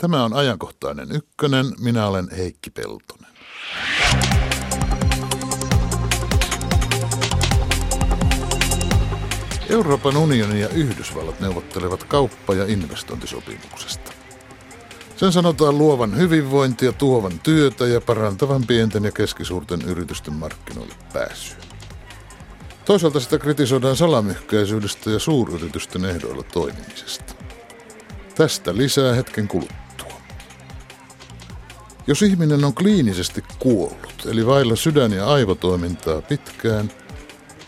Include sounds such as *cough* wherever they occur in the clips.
Tämä on ajankohtainen ykkönen. Minä olen Heikki Peltonen. Euroopan unioni ja Yhdysvallat neuvottelevat kauppa- ja investointisopimuksesta. Sen sanotaan luovan hyvinvointia, tuovan työtä ja parantavan pienten ja keskisuurten yritysten markkinoille pääsyä. Toisaalta sitä kritisoidaan salamyhkäisyydestä ja suuryritysten ehdoilla toimimisesta. Tästä lisää hetken kuluttua. Jos ihminen on kliinisesti kuollut, eli vailla sydän- ja aivotoimintaa pitkään,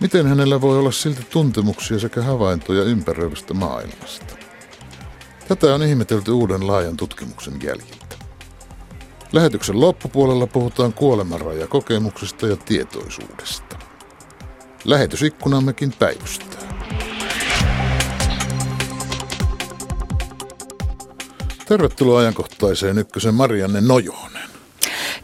miten hänellä voi olla silti tuntemuksia sekä havaintoja ympäröivästä maailmasta? Tätä on ihmetelty uuden laajan tutkimuksen jäljiltä. Lähetyksen loppupuolella puhutaan kuolemanrajakokemuksesta ja tietoisuudesta. Lähetysikkunammekin päivystää. Tervetuloa ajankohtaiseen ykkösen Marianne Nojonen.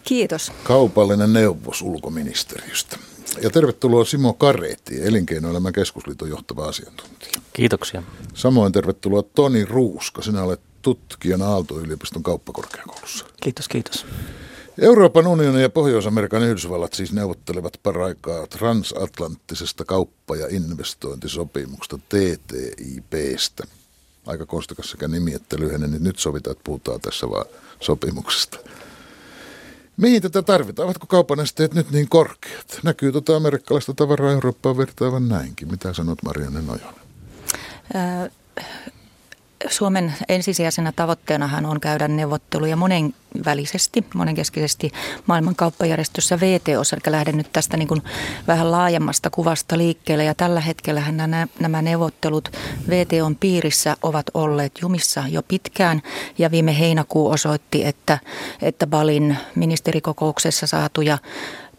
Kiitos. Kaupallinen neuvos ulkoministeriöstä. Ja tervetuloa Simo Kareetti, Elinkeinoelämän keskusliiton johtava asiantuntija. Kiitoksia. Samoin tervetuloa Toni Ruuska, sinä olet tutkijana Aalto-yliopiston kauppakorkeakoulussa. Kiitos, kiitos. Euroopan unioni ja Pohjois-Amerikan Yhdysvallat siis neuvottelevat paraikaa transatlanttisesta kauppa- ja investointisopimuksesta TTIPstä. Aika konstikas sekä nimi että lyhenne, niin nyt sovitaan, että puhutaan tässä vaan sopimuksesta. Mihin tätä tarvitaan? Ovatko kaupan esteet nyt niin korkeat? Näkyy tuota amerikkalaista tavaraa Eurooppaan vertaavan näinkin. Mitä sanot Marianne Nojonen? Suomen ensisijaisena tavoitteenahan on käydä neuvotteluja monenvälisesti, monenkeskisesti maailman VTOssa, eli lähden nyt tästä niin kuin vähän laajemmasta kuvasta liikkeelle. Ja tällä hetkellä nämä, nämä neuvottelut VTOn piirissä ovat olleet jumissa jo pitkään, ja viime heinäkuu osoitti, että, että Balin ministerikokouksessa saatuja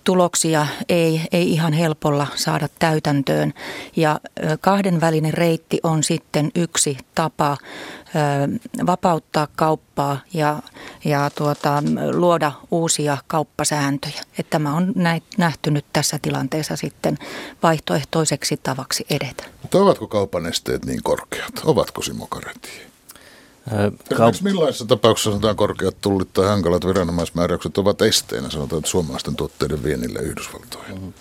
tuloksia ei, ei ihan helpolla saada täytäntöön. Ja kahdenvälinen reitti on sitten yksi tapa vapauttaa kauppaa ja, ja tuota, luoda uusia kauppasääntöjä. Että tämä on nähty nyt tässä tilanteessa sitten vaihtoehtoiseksi tavaksi edetä. Mutta ovatko kaupan esteet niin korkeat? Ovatko Simo Kareti? Kaup- millaisessa tapauksessa sanotaan korkeat tullit tai hankalat viranomaismääräykset ovat esteenä, sanotaan, että suomalaisten tuotteiden vienille Yhdysvaltoihin? Mm-hmm.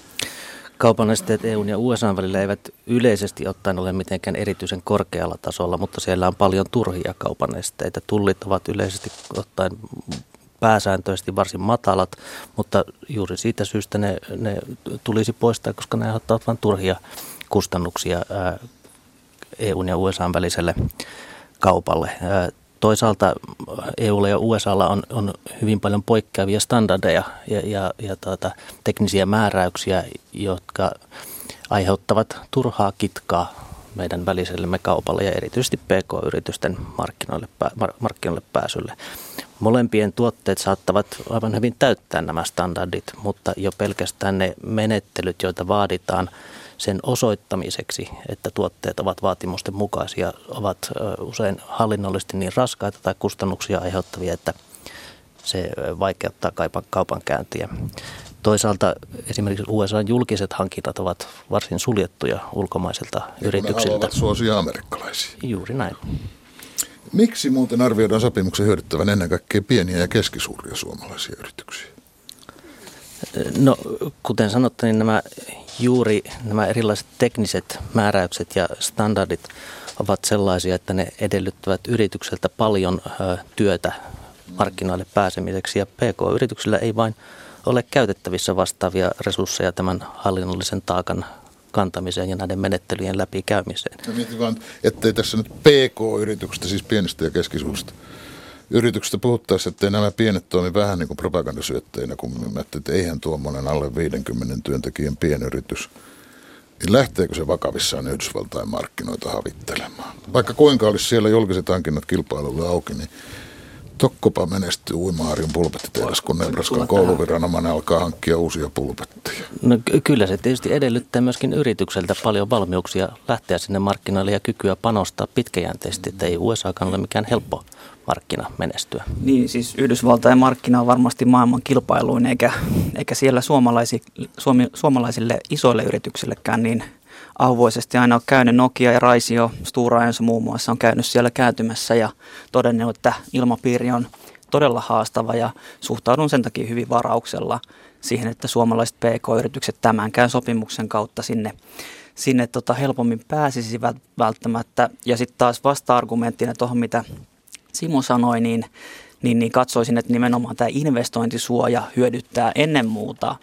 Kaupan esteet EUn ja USA välillä eivät yleisesti ottaen ole mitenkään erityisen korkealla tasolla, mutta siellä on paljon turhia kaupan esteitä. Tullit ovat yleisesti ottaen pääsääntöisesti varsin matalat, mutta juuri siitä syystä ne, ne tulisi poistaa, koska ne aiheuttavat vain turhia kustannuksia EUn ja USA väliselle kaupalle. Toisaalta EUlla ja USAlla on, on hyvin paljon poikkeavia standardeja ja, ja, ja tuota, teknisiä määräyksiä, jotka aiheuttavat turhaa kitkaa meidän välisellemme kaupalle ja erityisesti PK-yritysten markkinoille, markkinoille pääsylle. Molempien tuotteet saattavat aivan hyvin täyttää nämä standardit, mutta jo pelkästään ne menettelyt, joita vaaditaan – sen osoittamiseksi, että tuotteet ovat vaatimusten mukaisia, ovat usein hallinnollisesti niin raskaita tai kustannuksia aiheuttavia, että se vaikeuttaa kaupankäyntiä. Toisaalta esimerkiksi USA julkiset hankinnat ovat varsin suljettuja ulkomaisilta ja yrityksiltä. Ne suosia amerikkalaisia. Juuri näin. Miksi muuten arvioidaan sopimuksen hyödyttävän ennen kaikkea pieniä ja keskisuuria suomalaisia yrityksiä? No, kuten sanottu, niin nämä juuri nämä erilaiset tekniset määräykset ja standardit ovat sellaisia, että ne edellyttävät yritykseltä paljon työtä markkinoille pääsemiseksi ja PK-yrityksillä ei vain ole käytettävissä vastaavia resursseja tämän hallinnollisen taakan kantamiseen ja näiden menettelyjen läpikäymiseen. No mietin vaan, ettei tässä nyt PK-yrityksistä, siis pienistä ja keskisuurista yrityksestä puhuttaessa, että nämä pienet toimi vähän niin kuin propagandasyötteinä, kun mä että eihän tuommoinen alle 50 työntekijän pienyritys, niin lähteekö se vakavissaan Yhdysvaltain markkinoita havittelemaan? Vaikka kuinka olisi siellä julkiset hankinnat kilpailulle auki, niin Tokkopa menestyy Uimaharjun pulpettitehdas, kun Nebraskan kouluviranomainen alkaa hankkia uusia pulpetteja. No, kyllä se tietysti edellyttää myöskin yritykseltä paljon valmiuksia lähteä sinne markkinoille ja kykyä panostaa pitkäjänteisesti, että ei USAkaan ole mikään helppo markkina menestyä. Niin, siis Yhdysvaltain markkina on varmasti maailman kilpailuin, eikä, eikä siellä suomalaisi, suomi, suomalaisille isoille yrityksillekään niin auvoisesti aina ole käynyt. Nokia ja Raisio, Stura Enso muun muassa on käynyt siellä kääntymässä ja todennut, että ilmapiiri on todella haastava ja suhtaudun sen takia hyvin varauksella siihen, että suomalaiset PK-yritykset tämänkään sopimuksen kautta sinne, sinne tota helpommin pääsisivät välttämättä. Ja sitten taas vasta-argumenttina tuohon, mitä Simo sanoi, niin, niin, niin katsoisin, että nimenomaan tämä investointisuoja hyödyttää ennen muuta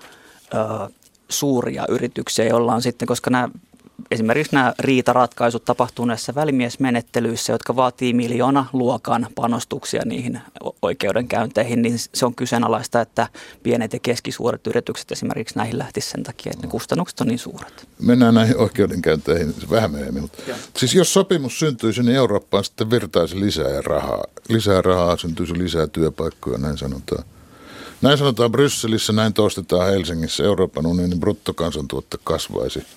ö, suuria yrityksiä, joilla on sitten, koska nämä esimerkiksi nämä riitaratkaisut tapahtuu näissä välimiesmenettelyissä, jotka vaatii miljoona luokan panostuksia niihin oikeudenkäynteihin, niin se on kyseenalaista, että pienet ja keskisuuret yritykset esimerkiksi näihin lähtisivät sen takia, että ne kustannukset on niin suuret. Mennään näihin oikeudenkäynteihin vähän myöhemmin. Mutta siis jos sopimus syntyisi, niin Eurooppaan sitten virtaisi lisää rahaa. Lisää rahaa syntyisi lisää työpaikkoja, näin sanotaan. Näin sanotaan Brysselissä, näin toistetaan Helsingissä. Euroopan unionin bruttokansantuotte kasvaisi –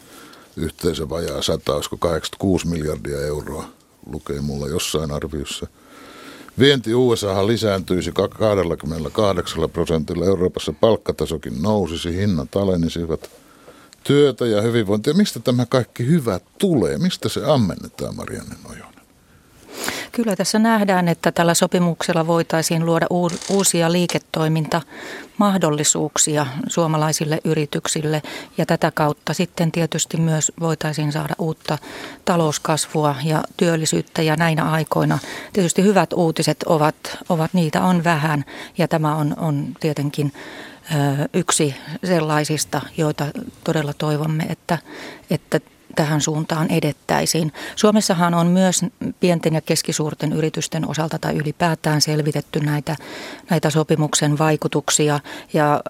yhteensä vajaa 100, olisiko 86 miljardia euroa, lukee mulla jossain arviossa. Vienti USA lisääntyisi 28 prosentilla, Euroopassa palkkatasokin nousisi, hinnat alenisivat. Työtä ja hyvinvointia. Mistä tämä kaikki hyvä tulee? Mistä se ammennetaan, Marianne Nojonen? Kyllä tässä nähdään, että tällä sopimuksella voitaisiin luoda uusia liiketoimintamahdollisuuksia suomalaisille yrityksille. Ja tätä kautta sitten tietysti myös voitaisiin saada uutta talouskasvua ja työllisyyttä. Ja näinä aikoina tietysti hyvät uutiset ovat, ovat niitä on vähän. Ja tämä on, on tietenkin yksi sellaisista, joita todella toivomme, että, että tähän suuntaan edettäisiin. Suomessahan on myös pienten ja keskisuurten yritysten osalta tai ylipäätään selvitetty näitä, näitä sopimuksen vaikutuksia ja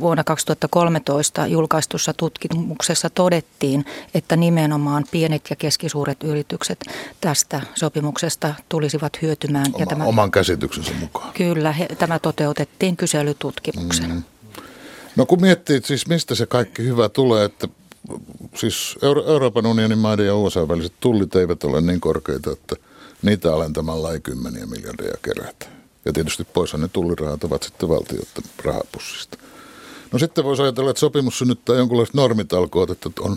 vuonna 2013 julkaistussa tutkimuksessa todettiin, että nimenomaan pienet ja keskisuuret yritykset tästä sopimuksesta tulisivat hyötymään. Oma, ja tämä, oman käsityksensä mukaan. Kyllä, he, tämä toteutettiin kyselytutkimuksen. Mm. No kun miettii siis mistä se kaikki hyvä tulee, että siis Euro- Euroopan unionin maiden ja USA väliset tullit eivät ole niin korkeita, että niitä alentamalla ei kymmeniä miljardia kerätä. Ja tietysti poishan ne tullirahat ovat sitten valtioiden rahapussista. No sitten voisi ajatella, että sopimus synnyttää jonkinlaiset normitalkoot, että on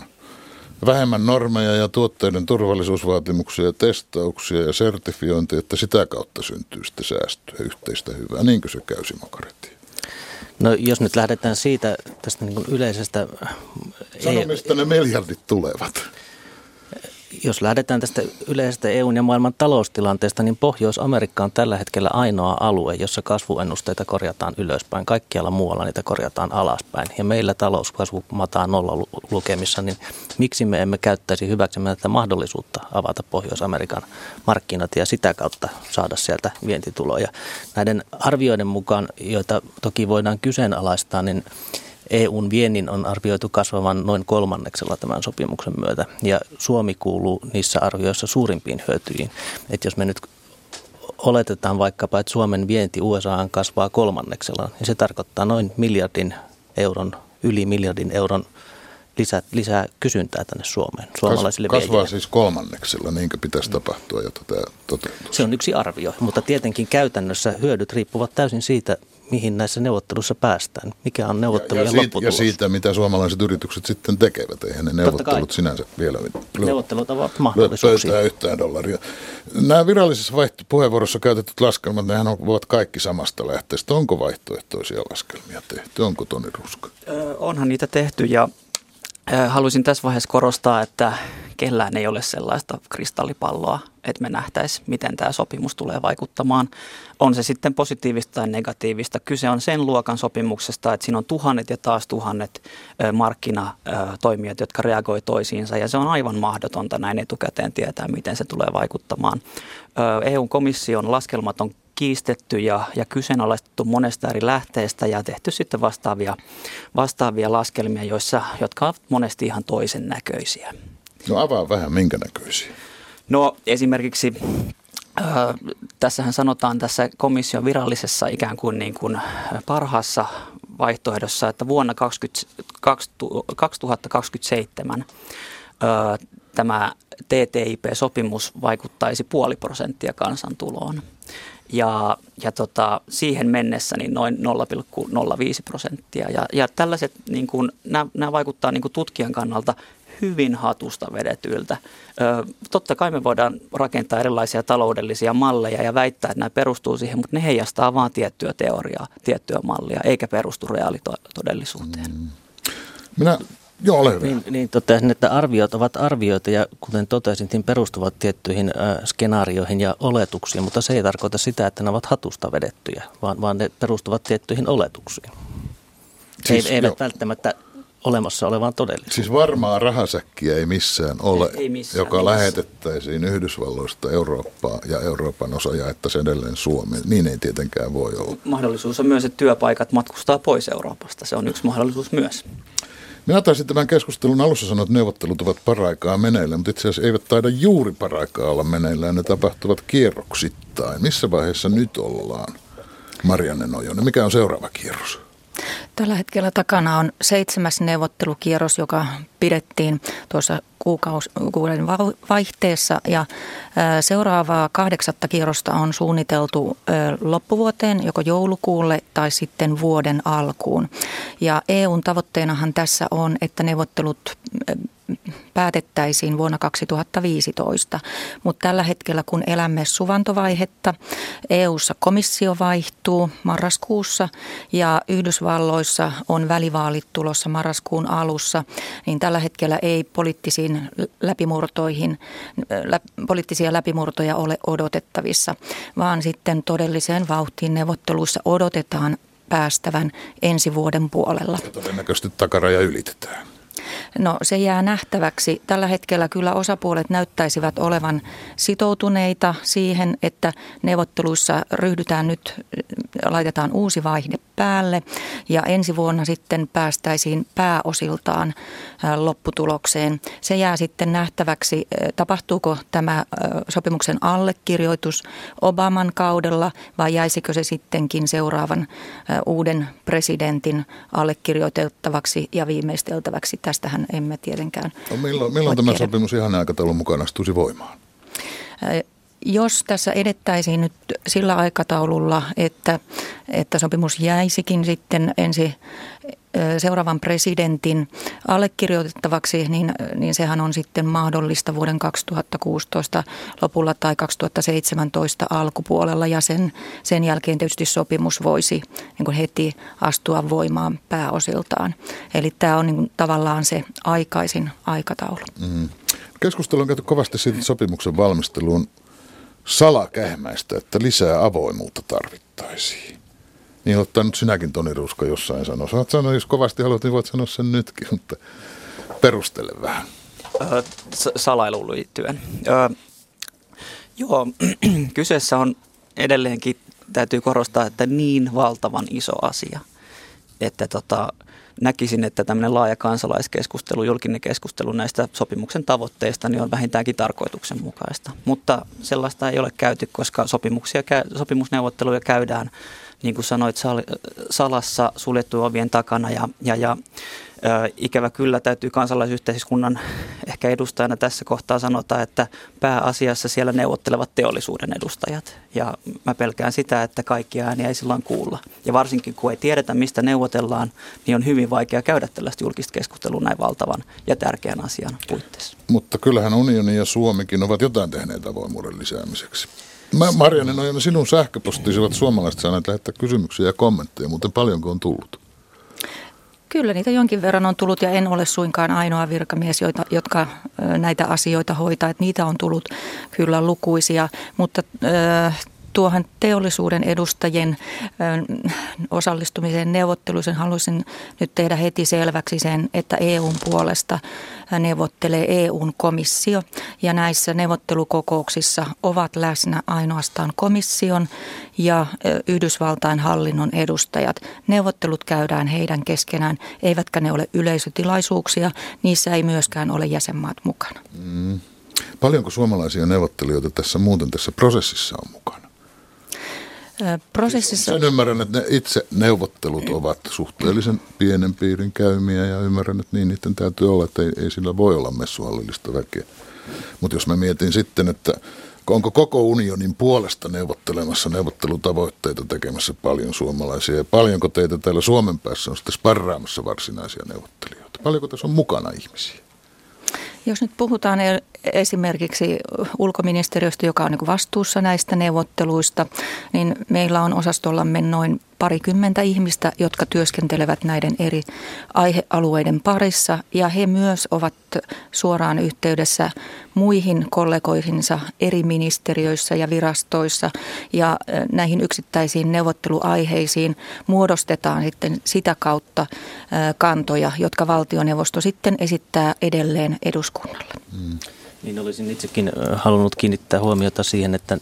vähemmän normeja ja tuotteiden turvallisuusvaatimuksia ja testauksia ja sertifiointia, että sitä kautta syntyy sitten säästöä yhteistä hyvää. Niinkö se käy Simo No jos nyt lähdetään siitä tästä niin kuin yleisestä... Sano, mistä ne miljardit tulevat jos lähdetään tästä yleisestä EUn ja maailman taloustilanteesta, niin Pohjois-Amerikka on tällä hetkellä ainoa alue, jossa kasvuennusteita korjataan ylöspäin. Kaikkialla muualla niitä korjataan alaspäin. Ja meillä talouskasvu mataa nolla lukemissa, niin miksi me emme käyttäisi hyväksemme tätä mahdollisuutta avata Pohjois-Amerikan markkinat ja sitä kautta saada sieltä vientituloja. Näiden arvioiden mukaan, joita toki voidaan kyseenalaistaa, niin EUn viennin on arvioitu kasvavan noin kolmanneksella tämän sopimuksen myötä ja Suomi kuuluu niissä arvioissa suurimpiin hyötyihin. Että jos me nyt oletetaan vaikkapa, että Suomen vienti USAan kasvaa kolmanneksella, niin se tarkoittaa noin miljardin euron, yli miljardin euron lisää, lisää kysyntää tänne Suomeen, suomalaisille Kasvaa viejille. siis kolmanneksella, niinkö pitäisi tapahtua, jotta tämä toteutuu? Se on yksi arvio, mutta tietenkin käytännössä hyödyt riippuvat täysin siitä, mihin näissä neuvotteluissa päästään, mikä on neuvottelujen ja, ja lopputulos. Ja siitä, mitä suomalaiset yritykset sitten tekevät, eihän ne neuvottelut sinänsä vielä Neuvottelut ovat mahdollisuuksia. Pöytää yhtään dollaria. Nämä virallisessa puheenvuorossa käytetyt laskelmat, nehän ovat kaikki samasta lähteestä. Onko vaihtoehtoisia laskelmia tehty? Onko Toni Ruska? onhan niitä tehty ja Haluaisin tässä vaiheessa korostaa, että kellään ei ole sellaista kristallipalloa, että me nähtäisiin, miten tämä sopimus tulee vaikuttamaan. On se sitten positiivista tai negatiivista. Kyse on sen luokan sopimuksesta, että siinä on tuhannet ja taas tuhannet markkinatoimijat, jotka reagoi toisiinsa. Ja se on aivan mahdotonta näin etukäteen tietää, miten se tulee vaikuttamaan. EU-komission laskelmat on kiistetty ja, ja kyseenalaistettu monesta eri lähteestä ja tehty sitten vastaavia, vastaavia laskelmia, joissa, jotka ovat monesti ihan toisen näköisiä. No avaa vähän, minkä näköisiä? No esimerkiksi äh, tässähän sanotaan tässä komission virallisessa ikään kuin, niin kuin parhaassa vaihtoehdossa, että vuonna 20, 2027 äh, tämä TTIP-sopimus vaikuttaisi puoli prosenttia kansantuloon. Ja, ja tota, siihen mennessä niin noin 0,05 prosenttia. Ja, ja tällaiset, niin kuin, nämä, nämä vaikuttaa niin tutkijan kannalta hyvin hatusta vedetyiltä. Ö, totta kai me voidaan rakentaa erilaisia taloudellisia malleja ja väittää, että nämä perustuu siihen, mutta ne heijastaa vain tiettyä teoriaa, tiettyä mallia, eikä perustu reaalitodellisuuteen. Minä Joo, ole hyvä. Niin, niin totesin, että arviot ovat arvioita ja kuten totesin, niin perustuvat tiettyihin äh, skenaarioihin ja oletuksiin, mutta se ei tarkoita sitä, että ne ovat hatusta vedettyjä, vaan, vaan ne perustuvat tiettyihin oletuksiin. Siis, ei, eivät jo. välttämättä olemassa olevaan todellisuuteen. Siis varmaa rahasäkkiä ei missään ole, ei, ei missään, joka missään. lähetettäisiin Yhdysvalloista Eurooppaan ja Euroopan osa jaettaisiin edelleen Suomeen. Niin ei tietenkään voi olla. Mahdollisuus on myös, että työpaikat matkustaa pois Euroopasta. Se on yksi mahdollisuus myös. Minä taisin tämän keskustelun alussa sanoa, että neuvottelut ovat paraikaa meneillään, mutta itse asiassa eivät taida juuri paraikaa olla meneillään. Ne tapahtuvat kierroksittain. Missä vaiheessa nyt ollaan? Marianne Nojonen, mikä on seuraava kierros? Tällä hetkellä takana on seitsemäs neuvottelukierros, joka pidettiin tuossa kuukauden vaihteessa ja seuraavaa kahdeksatta kierrosta on suunniteltu loppuvuoteen, joko joulukuulle tai sitten vuoden alkuun. Ja EUn tavoitteenahan tässä on, että neuvottelut päätettäisiin vuonna 2015. Mutta tällä hetkellä, kun elämme suvantovaihetta, EU:ssa komissio vaihtuu marraskuussa ja Yhdysvalloissa on välivaalit tulossa marraskuun alussa, niin tällä hetkellä ei poliittisiin läpimurtoihin, lä, poliittisia läpimurtoja ole odotettavissa, vaan sitten todelliseen vauhtiin neuvotteluissa odotetaan päästävän ensi vuoden puolella. Todennäköisesti takaraja ylitetään. No se jää nähtäväksi. Tällä hetkellä kyllä osapuolet näyttäisivät olevan sitoutuneita siihen, että neuvotteluissa ryhdytään nyt, laitetaan uusi vaihde päälle ja ensi vuonna sitten päästäisiin pääosiltaan lopputulokseen. Se jää sitten nähtäväksi, tapahtuuko tämä sopimuksen allekirjoitus Obaman kaudella vai jäisikö se sittenkin seuraavan uuden presidentin allekirjoitettavaksi ja viimeisteltäväksi. Tästähän emme tietenkään. No milloin milloin tämä sopimus ihan aikataulun mukaan astuisi voimaan? Jos tässä edettäisiin nyt sillä aikataululla, että, että sopimus jäisikin sitten ensi seuraavan presidentin allekirjoitettavaksi, niin, niin sehän on sitten mahdollista vuoden 2016 lopulla tai 2017 alkupuolella ja sen, sen jälkeen tietysti sopimus voisi niin kuin heti astua voimaan pääosiltaan. Eli tämä on niin kuin tavallaan se aikaisin aikataulu. Mm. Keskustelu on käyty kovasti siitä sopimuksen valmisteluun salakähmäistä, että lisää avoimuutta tarvittaisiin. Niin ottaa nyt sinäkin Toni Rusko jossain sanoa. Saat sanoa, jos kovasti haluat, niin voit sanoa sen nytkin, mutta perustele vähän. Öö, salailuun liittyen. Öö, joo, *clears throat* kyseessä on edelleenkin, täytyy korostaa, että niin valtavan iso asia, että tota, näkisin, että tämmöinen laaja kansalaiskeskustelu, julkinen keskustelu näistä sopimuksen tavoitteista niin on vähintäänkin tarkoituksenmukaista. Mutta sellaista ei ole käyty, koska sopimuksia, sopimusneuvotteluja käydään niin kuin sanoit, salassa suljettu ovien takana ja, ja, ja ikävä kyllä täytyy kansalaisyhteiskunnan ehkä edustajana tässä kohtaa sanota, että pääasiassa siellä neuvottelevat teollisuuden edustajat ja mä pelkään sitä, että kaikki ääniä ei silloin kuulla. Ja varsinkin kun ei tiedetä, mistä neuvotellaan, niin on hyvin vaikea käydä tällaista julkista keskustelua näin valtavan ja tärkeän asian puitteissa. Mutta kyllähän unioni ja Suomikin ovat jotain tehneet avoimuuden lisäämiseksi. Mä, Marianne, no, sinun sähköpostisi ovat suomalaiset saaneet lähettää kysymyksiä ja kommentteja, mutta paljonko on tullut? Kyllä niitä jonkin verran on tullut ja en ole suinkaan ainoa virkamies, joita, jotka näitä asioita hoitaa. Että niitä on tullut kyllä lukuisia, mutta äh, tuohon teollisuuden edustajien osallistumiseen neuvotteluisen haluaisin nyt tehdä heti selväksi sen, että EUn puolesta neuvottelee EUn komissio ja näissä neuvottelukokouksissa ovat läsnä ainoastaan komission ja Yhdysvaltain hallinnon edustajat. Neuvottelut käydään heidän keskenään, eivätkä ne ole yleisötilaisuuksia, niissä ei myöskään ole jäsenmaat mukana. Mm. Paljonko suomalaisia neuvottelijoita tässä muuten tässä prosessissa on mukana? Prosessissa... Sen ymmärrän, että ne itse neuvottelut ovat suhteellisen pienen piirin käymiä ja ymmärrän, että niin niiden täytyy olla, että ei, ei sillä voi olla messuhallillista väkeä. Mutta jos mä mietin sitten, että onko koko unionin puolesta neuvottelemassa neuvottelutavoitteita tekemässä paljon suomalaisia ja paljonko teitä täällä Suomen päässä on sitten sparraamassa varsinaisia neuvottelijoita? Paljonko tässä on mukana ihmisiä? Jos nyt puhutaan e- esimerkiksi ulkoministeriöstä, joka on niin vastuussa näistä neuvotteluista, niin meillä on osastollamme noin parikymmentä ihmistä, jotka työskentelevät näiden eri aihealueiden parissa ja he myös ovat suoraan yhteydessä muihin kollegoihinsa eri ministeriöissä ja virastoissa ja näihin yksittäisiin neuvotteluaiheisiin muodostetaan sitten sitä kautta kantoja, jotka valtioneuvosto sitten esittää edelleen eduskunnalle. Mm. Niin olisin itsekin halunnut kiinnittää huomiota siihen, että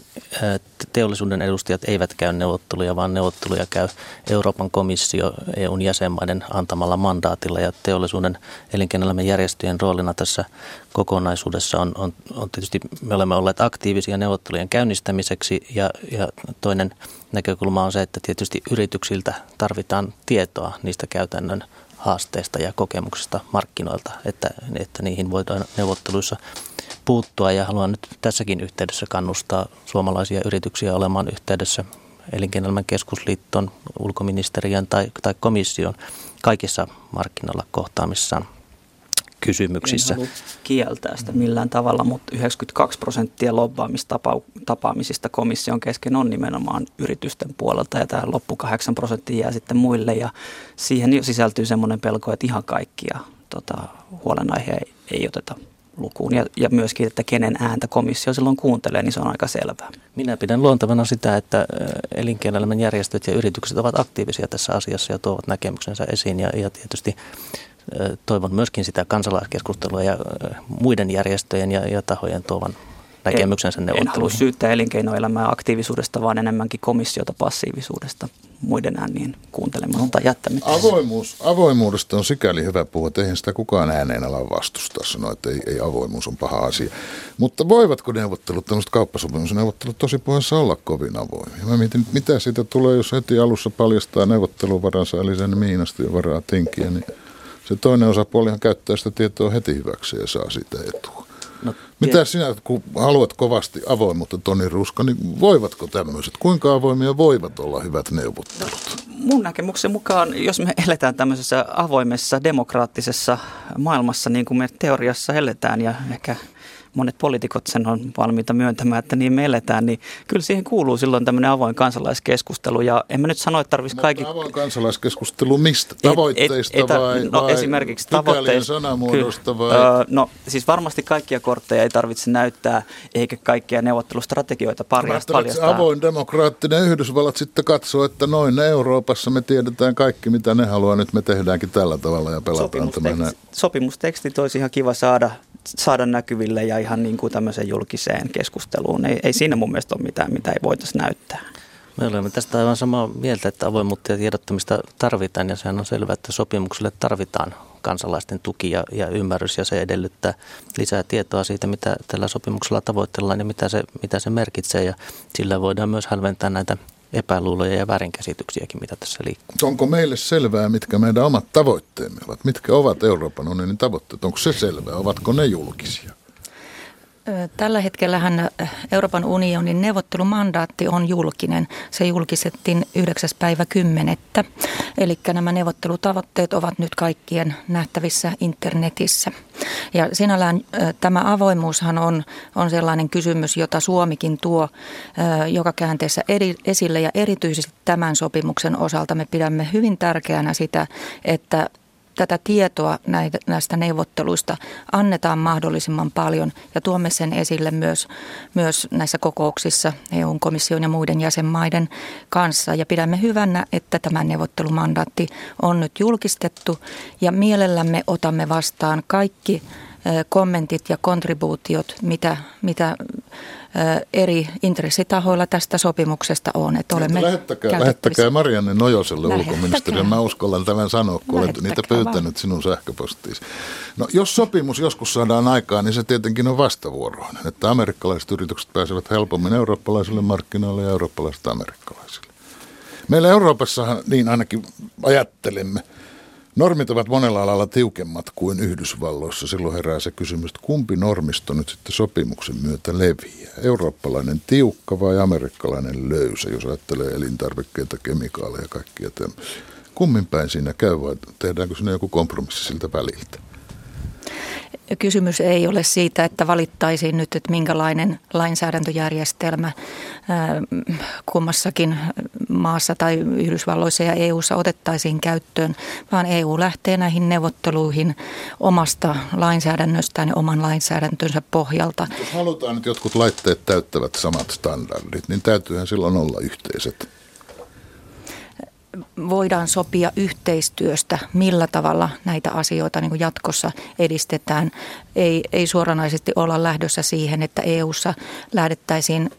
teollisuuden edustajat eivät käy neuvotteluja, vaan neuvotteluja käy Euroopan komissio EUn jäsenmaiden antamalla mandaatilla. Ja teollisuuden elinkeinoelämän järjestöjen roolina tässä kokonaisuudessa on, on, on tietysti, me olemme olleet aktiivisia neuvottelujen käynnistämiseksi ja, ja toinen näkökulma on se, että tietysti yrityksiltä tarvitaan tietoa niistä käytännön haasteista ja kokemuksista markkinoilta, että, että niihin voidaan neuvotteluissa puuttua ja haluan nyt tässäkin yhteydessä kannustaa suomalaisia yrityksiä olemaan yhteydessä elinkeinoelämän keskusliittoon, ulkoministeriön tai, tai komission kaikissa markkinoilla kohtaamissaan kysymyksissä. En kieltää sitä millään tavalla, mutta 92 prosenttia lobbaamistapaamisista komission kesken on nimenomaan yritysten puolelta ja tämä loppu 8 prosenttia jää sitten muille ja siihen sisältyy semmoinen pelko, että ihan kaikkia tota, huolenaiheja ei, ei oteta lukuun ja, ja myöskin, että kenen ääntä komissio silloin kuuntelee, niin se on aika selvää. Minä pidän luontavana sitä, että elinkeinoelämän järjestöt ja yritykset ovat aktiivisia tässä asiassa ja tuovat näkemyksensä esiin ja, ja tietysti toivon myöskin sitä kansalaiskeskustelua ja muiden järjestöjen ja, ja tahojen tuovan näkemyksensä neuvotteluihin. En halua syyttää elinkeinoelämää aktiivisuudesta, vaan enemmänkin komissiota passiivisuudesta muiden äänien kuuntelematta jättämistä. Avoimuus, avoimuudesta on sikäli hyvä puhua, että eihän sitä kukaan ääneen ala vastustaa, sanoa, että ei, ei avoimuus on paha asia. Mutta voivatko neuvottelut, tämmöiset kauppasopimusneuvottelut tosi puheessa olla kovin avoimia? Mä mietin, mitä siitä tulee, jos heti alussa paljastaa neuvotteluvaransa, eli sen miinasta ja varaa tinkiä, niin se toinen osapuolihan käyttää sitä tietoa heti hyväksi ja saa siitä etua. No, Mitä sinä, kun haluat kovasti avoimuutta, Toni Ruska, niin voivatko tämmöiset, kuinka avoimia voivat olla hyvät neuvottelut? No, mun näkemyksen mukaan, jos me eletään tämmöisessä avoimessa, demokraattisessa maailmassa, niin kuin me teoriassa eletään ja ehkä monet poliitikot sen on valmiita myöntämään, että niin me eletään, niin kyllä siihen kuuluu silloin tämmöinen avoin kansalaiskeskustelu. Ja en mä nyt sano, että tarvitsisi kaikki... avoin kansalaiskeskustelu mistä? Tavoitteista et, et, vai, no, vai esimerkiksi tavoitteista. sanamuodosta vai? Öö, no siis varmasti kaikkia kortteja ei tarvitse näyttää, eikä kaikkia neuvottelustrategioita paljastaa. avoin demokraattinen Yhdysvallat sitten katsoo, että noin Euroopassa me tiedetään kaikki, mitä ne haluaa. Nyt me tehdäänkin tällä tavalla ja pelataan tämä. Sopimustekstit olisi ihan kiva saada saada näkyville ja ihan niin kuin tämmöiseen julkiseen keskusteluun. Ei, ei siinä mun mielestä ole mitään, mitä ei voitaisiin näyttää. Me olemme tästä aivan samaa mieltä, että avoimuutta ja tiedottamista tarvitaan ja sehän on selvää, että sopimukselle tarvitaan kansalaisten tuki ja, ja ymmärrys ja se edellyttää lisää tietoa siitä, mitä tällä sopimuksella tavoitellaan ja mitä se, mitä se merkitsee ja sillä voidaan myös hälventää näitä epäluuloja ja väärinkäsityksiäkin, mitä tässä liikkuu. Onko meille selvää, mitkä meidän omat tavoitteemme ovat? Mitkä ovat Euroopan unionin tavoitteet? Onko se selvää? Ovatko ne julkisia? Tällä hetkellähän Euroopan unionin neuvottelumandaatti on julkinen. Se julkisettiin 9. päivä 10. Eli nämä neuvottelutavoitteet ovat nyt kaikkien nähtävissä internetissä. Ja sinällään tämä avoimuushan on, on sellainen kysymys, jota Suomikin tuo joka käänteessä eri, esille ja erityisesti tämän sopimuksen osalta me pidämme hyvin tärkeänä sitä, että tätä tietoa näistä neuvotteluista annetaan mahdollisimman paljon ja tuomme sen esille myös, myös näissä kokouksissa EU-komission ja muiden jäsenmaiden kanssa. Ja pidämme hyvänä, että tämä neuvottelumandaatti on nyt julkistettu ja mielellämme otamme vastaan kaikki kommentit ja kontribuutiot, mitä, mitä eri intressitahoilla tästä sopimuksesta on. Että olemme lähettäkää, lähettäkää Marianne Nojoselle ulkoministeriön. Mä uskallan tämän sanoa, kun olet niitä pyytänyt vaan. sinun sähköpostiisi. No jos sopimus joskus saadaan aikaan, niin se tietenkin on vastavuoroinen. Että amerikkalaiset yritykset pääsevät helpommin eurooppalaisille markkinoille ja eurooppalaiset amerikkalaisille. Meillä Euroopassahan, niin ainakin ajattelemme, Normit ovat monella alalla tiukemmat kuin Yhdysvalloissa. Silloin herää se kysymys, että kumpi normisto nyt sitten sopimuksen myötä leviää? Eurooppalainen tiukka vai amerikkalainen löysä, jos ajattelee elintarvikkeita, kemikaaleja ja kaikkia tämmöisiä? Kummin päin siinä käy vai tehdäänkö sinne joku kompromissi siltä väliltä? Kysymys ei ole siitä, että valittaisiin nyt, että minkälainen lainsäädäntöjärjestelmä kummassakin maassa tai Yhdysvalloissa ja EUssa otettaisiin käyttöön, vaan EU lähtee näihin neuvotteluihin omasta lainsäädännöstään ja oman lainsäädäntönsä pohjalta. Jos halutaan, että jotkut laitteet täyttävät samat standardit, niin täytyyhän silloin olla yhteiset voidaan sopia yhteistyöstä, millä tavalla näitä asioita niin jatkossa edistetään. Ei, ei suoranaisesti olla lähdössä siihen, että EU:ssa lähdettäisiin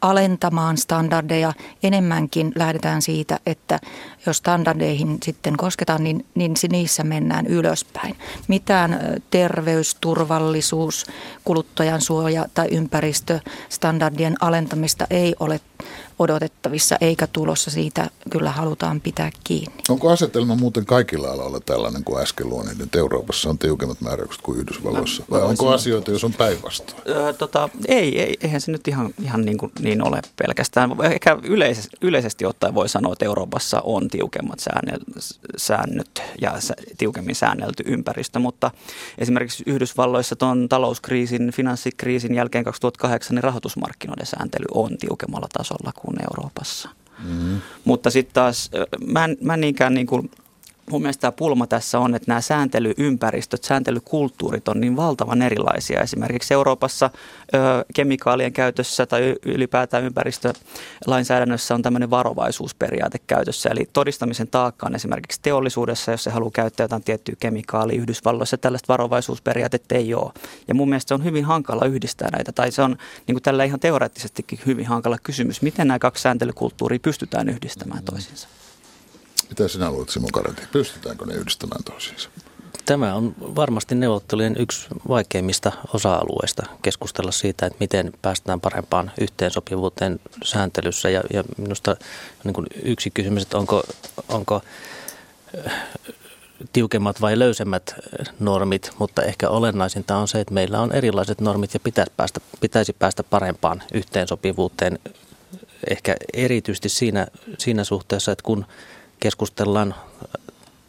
alentamaan standardeja. Enemmänkin lähdetään siitä, että jos standardeihin sitten kosketaan, niin, niin niissä mennään ylöspäin. Mitään terveys, turvallisuus, kuluttajan suoja tai ympäristöstandardien alentamista ei ole odotettavissa eikä tulossa. Siitä kyllä halutaan pitää kiinni. Onko asetelma muuten kaikilla aloilla tällainen kuin äsken luonnin, että Euroopassa on tiukemmat määräykset kuin Yhdysvalloissa? Vai onko asioita, jos on päinvastoin? Öö, tota, ei, ei, eihän se nyt ihan, ihan niin, kuin, niin ole pelkästään. Ehkä yleisesti, yleisesti ottaen voi sanoa, että Euroopassa on tiukemmat säännöt ja tiukemmin säännelty ympäristö, mutta esimerkiksi Yhdysvalloissa tuon talouskriisin, finanssikriisin jälkeen 2008 niin rahoitusmarkkinoiden sääntely on tiukemmalla tasolla kuin Euroopassa. Mm-hmm. Mutta sitten taas mä en, mä en niinkään niin kuin mun mielestä tämä pulma tässä on, että nämä sääntelyympäristöt, sääntelykulttuurit on niin valtavan erilaisia. Esimerkiksi Euroopassa ö, kemikaalien käytössä tai ylipäätään ympäristölainsäädännössä on tämmöinen varovaisuusperiaate käytössä. Eli todistamisen taakka on esimerkiksi teollisuudessa, jos se haluaa käyttää jotain tiettyä kemikaalia Yhdysvalloissa, tällaista varovaisuusperiaatetta ei ole. Ja mun mielestä se on hyvin hankala yhdistää näitä, tai se on niin kuin tällä ihan teoreettisestikin hyvin hankala kysymys, miten nämä kaksi sääntelykulttuuria pystytään yhdistämään toisiinsa. Mitä sinä luulet, Simo Karati? Pystytäänkö ne yhdistämään toisiinsa? Tämä on varmasti neuvottelujen yksi vaikeimmista osa-alueista keskustella siitä, että miten päästään parempaan yhteensopivuuteen sääntelyssä. Ja, ja minusta niin kuin yksi kysymys, että onko, onko äh, tiukemmat vai löysemmät normit, mutta ehkä olennaisinta on se, että meillä on erilaiset normit ja pitäisi päästä, pitäisi päästä parempaan yhteensopivuuteen. Ehkä erityisesti siinä, siinä suhteessa, että kun keskustellaan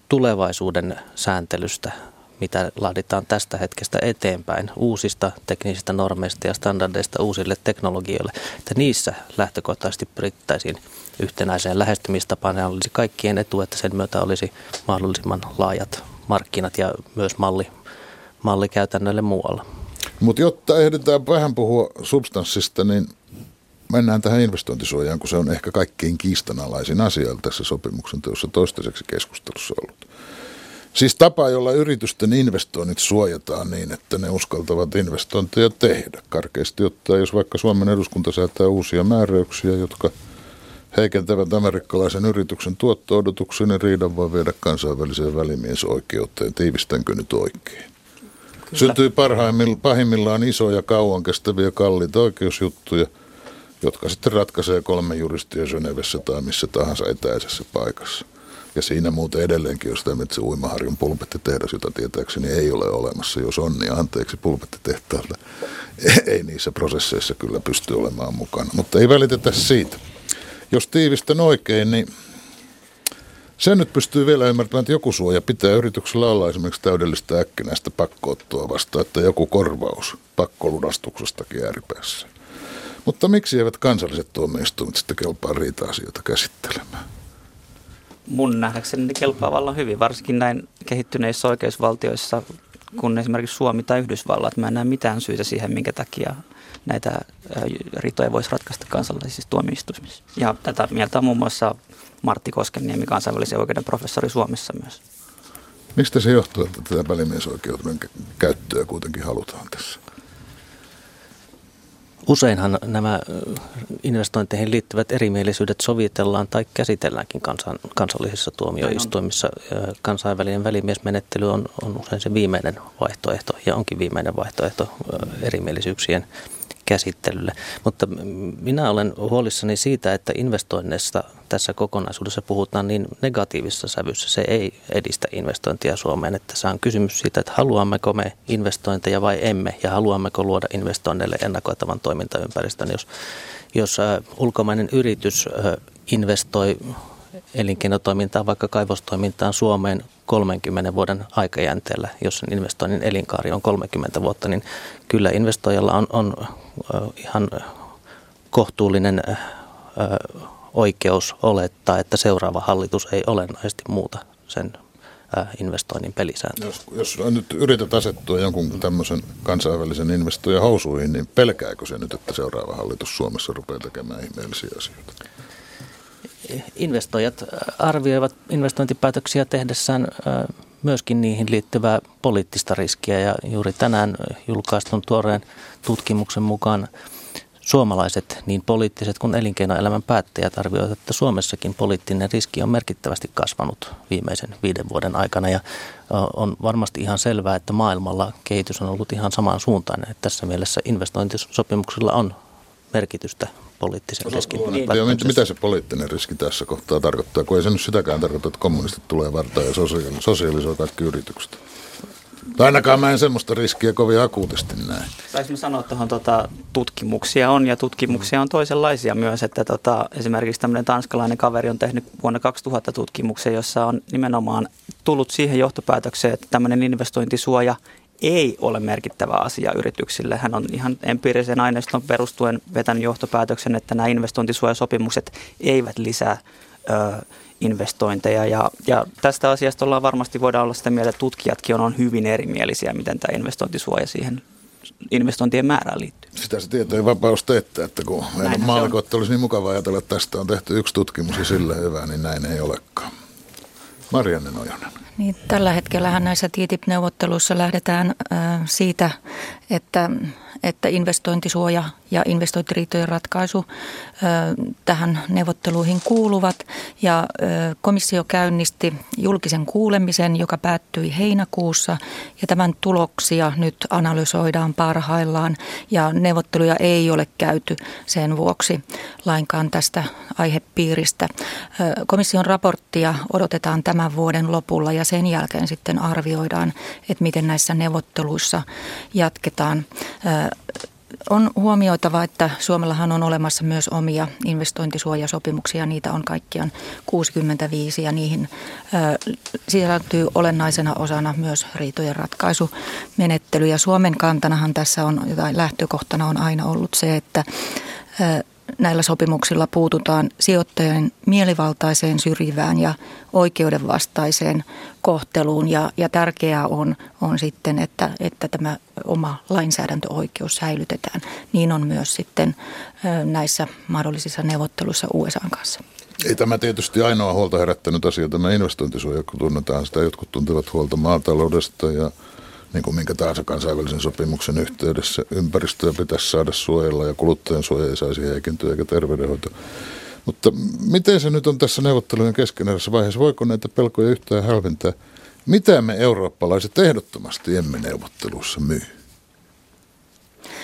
tulevaisuuden sääntelystä, mitä laaditaan tästä hetkestä eteenpäin, uusista teknisistä normeista ja standardeista uusille teknologioille, että niissä lähtökohtaisesti pyrittäisiin yhtenäiseen lähestymistapaan ja olisi kaikkien etu, että sen myötä olisi mahdollisimman laajat markkinat ja myös malli, malli käytännölle muualla. Mutta jotta ehditään vähän puhua substanssista, niin mennään tähän investointisuojaan, kun se on ehkä kaikkein kiistanalaisin asia tässä sopimuksen teossa toistaiseksi keskustelussa ollut. Siis tapa, jolla yritysten investoinnit suojataan niin, että ne uskaltavat investointeja tehdä. Karkeasti ottaa, jos vaikka Suomen eduskunta säätää uusia määräyksiä, jotka heikentävät amerikkalaisen yrityksen tuotto-odotuksen, niin riidan voi viedä kansainväliseen välimiesoikeuteen. Tiivistänkö nyt oikein? Kyllä. Syntyy pahimmillaan isoja, kauan kestäviä, kalliita oikeusjuttuja – jotka sitten ratkaisee kolme juristia Genevessä tai missä tahansa etäisessä paikassa. Ja siinä muuten edelleenkin, jos tämä se Uimaharjun pulpettitehdas, jota tietääkseni ei ole olemassa, jos on, niin anteeksi pulpettitehtaalta. *laughs* Ei niissä prosesseissa kyllä pysty olemaan mukana, mutta ei välitetä siitä. Jos tiivistän oikein, niin sen nyt pystyy vielä ymmärtämään, että joku suoja pitää yrityksellä olla esimerkiksi täydellistä äkkinäistä pakkoottoa vasta, että joku korvaus pakkolunastuksestakin ääripäässä. Mutta miksi eivät kansalliset tuomioistuimet sitten kelpaa riita-asioita käsittelemään? Mun nähdäkseni ne kelpaa vallan hyvin, varsinkin näin kehittyneissä oikeusvaltioissa, kun esimerkiksi Suomi tai Yhdysvallat. Mä en näe mitään syytä siihen, minkä takia näitä riitoja voisi ratkaista kansallisissa tuomioistuimissa. Ja tätä mieltä on muun muassa Martti Koskeniemi, kansainvälisen oikeuden professori Suomessa myös. Mistä se johtuu, että tätä välimiesoikeuden käyttöä kuitenkin halutaan tässä? Useinhan nämä investointeihin liittyvät erimielisyydet sovitellaan tai käsitelläänkin kansan, kansallisissa tuomioistuimissa. Kansainvälinen välimiesmenettely on, on usein se viimeinen vaihtoehto ja onkin viimeinen vaihtoehto erimielisyyksien käsittelylle. Mutta minä olen huolissani siitä, että investoinneista tässä kokonaisuudessa puhutaan niin negatiivisessa sävyssä. Se ei edistä investointia Suomeen. Että se on kysymys siitä, että haluammeko me investointeja vai emme ja haluammeko luoda investoinneille ennakoitavan toimintaympäristön. Jos, jos ulkomainen yritys investoi elinkeinotoimintaan, vaikka kaivostoimintaan Suomeen 30 vuoden aikajänteellä, jos sen investoinnin elinkaari on 30 vuotta, niin kyllä investoijalla on, on ihan kohtuullinen oikeus olettaa, että seuraava hallitus ei olennaisesti muuta sen investoinnin pelisääntöjä. Jos, jos nyt yrität asettua jonkun tämmöisen kansainvälisen investoijan housuihin, niin pelkääkö se nyt, että seuraava hallitus Suomessa rupeaa tekemään ihmeellisiä asioita? Investoijat arvioivat investointipäätöksiä tehdessään myöskin niihin liittyvää poliittista riskiä ja juuri tänään julkaistun tuoreen tutkimuksen mukaan suomalaiset, niin poliittiset kuin elinkeinoelämän päättäjät arvioivat, että Suomessakin poliittinen riski on merkittävästi kasvanut viimeisen viiden vuoden aikana ja on varmasti ihan selvää, että maailmalla kehitys on ollut ihan samaan suuntaan. Että tässä mielessä investointisopimuksilla on merkitystä poliittisen no, riskin niin. Mitä se poliittinen riski tässä kohtaa tarkoittaa, kun ei se nyt sitäkään tarkoita, että kommunistit tulee vartaan ja sosiaalisoi kaikki yritykset? Tai ainakaan mä en semmoista riskiä kovin akuutisti näe. Saisi sanoa tuohon tota, tutkimuksia on ja tutkimuksia on toisenlaisia myös, että tota, esimerkiksi tämmöinen tanskalainen kaveri on tehnyt vuonna 2000 tutkimuksen, jossa on nimenomaan tullut siihen johtopäätökseen, että tämmöinen investointisuoja ei ole merkittävä asia yrityksille. Hän on ihan empiirisen aineiston perustuen vetänyt johtopäätöksen, että nämä investointisuojasopimukset eivät lisää ö, investointeja. Ja, ja tästä asiasta ollaan varmasti voidaan olla sitä mieltä, että tutkijatkin on, on hyvin erimielisiä, miten tämä investointisuoja siihen investointien määrään liittyy. Sitä se tietojen vapaus teettää, että kun maallikot olisi niin mukava ajatella, että tästä on tehty yksi tutkimus ja sillä hyvä, niin näin ei olekaan. Marianne Nojonen. Niin, tällä hetkellä näissä TTIP-neuvotteluissa lähdetään äh, siitä, että että investointisuoja ja investointiriitojen ratkaisu tähän neuvotteluihin kuuluvat. Ja komissio käynnisti julkisen kuulemisen, joka päättyi heinäkuussa ja tämän tuloksia nyt analysoidaan parhaillaan ja neuvotteluja ei ole käyty sen vuoksi lainkaan tästä aihepiiristä. Komission raporttia odotetaan tämän vuoden lopulla ja sen jälkeen sitten arvioidaan, että miten näissä neuvotteluissa jatketaan on huomioitava, että Suomellahan on olemassa myös omia investointisuojasopimuksia. Niitä on kaikkiaan 65 ja niihin sisältyy olennaisena osana myös riitojen ratkaisumenettely. Ja Suomen kantanahan tässä on, lähtökohtana on aina ollut se, että näillä sopimuksilla puututaan sijoittajien mielivaltaiseen syrjivään ja oikeudenvastaiseen kohteluun. Ja, ja tärkeää on, on sitten, että, että tämä oma lainsäädäntöoikeus säilytetään. Niin on myös sitten näissä mahdollisissa neuvotteluissa USA kanssa. Ei tämä tietysti ainoa huolta herättänyt asia, tämä investointisuoja, kun tunnetaan sitä. Jotkut tuntevat huolta maataloudesta ja niin kuin minkä tahansa kansainvälisen sopimuksen yhteydessä. Ympäristöä pitäisi saada suojella ja kuluttajan suoja ei saisi heikentyä eikä terveydenhoito. Mutta miten se nyt on tässä neuvottelujen keskeneräisessä vaiheessa? Voiko näitä pelkoja yhtään hälventää? Mitä me eurooppalaiset ehdottomasti emme neuvottelussa myy?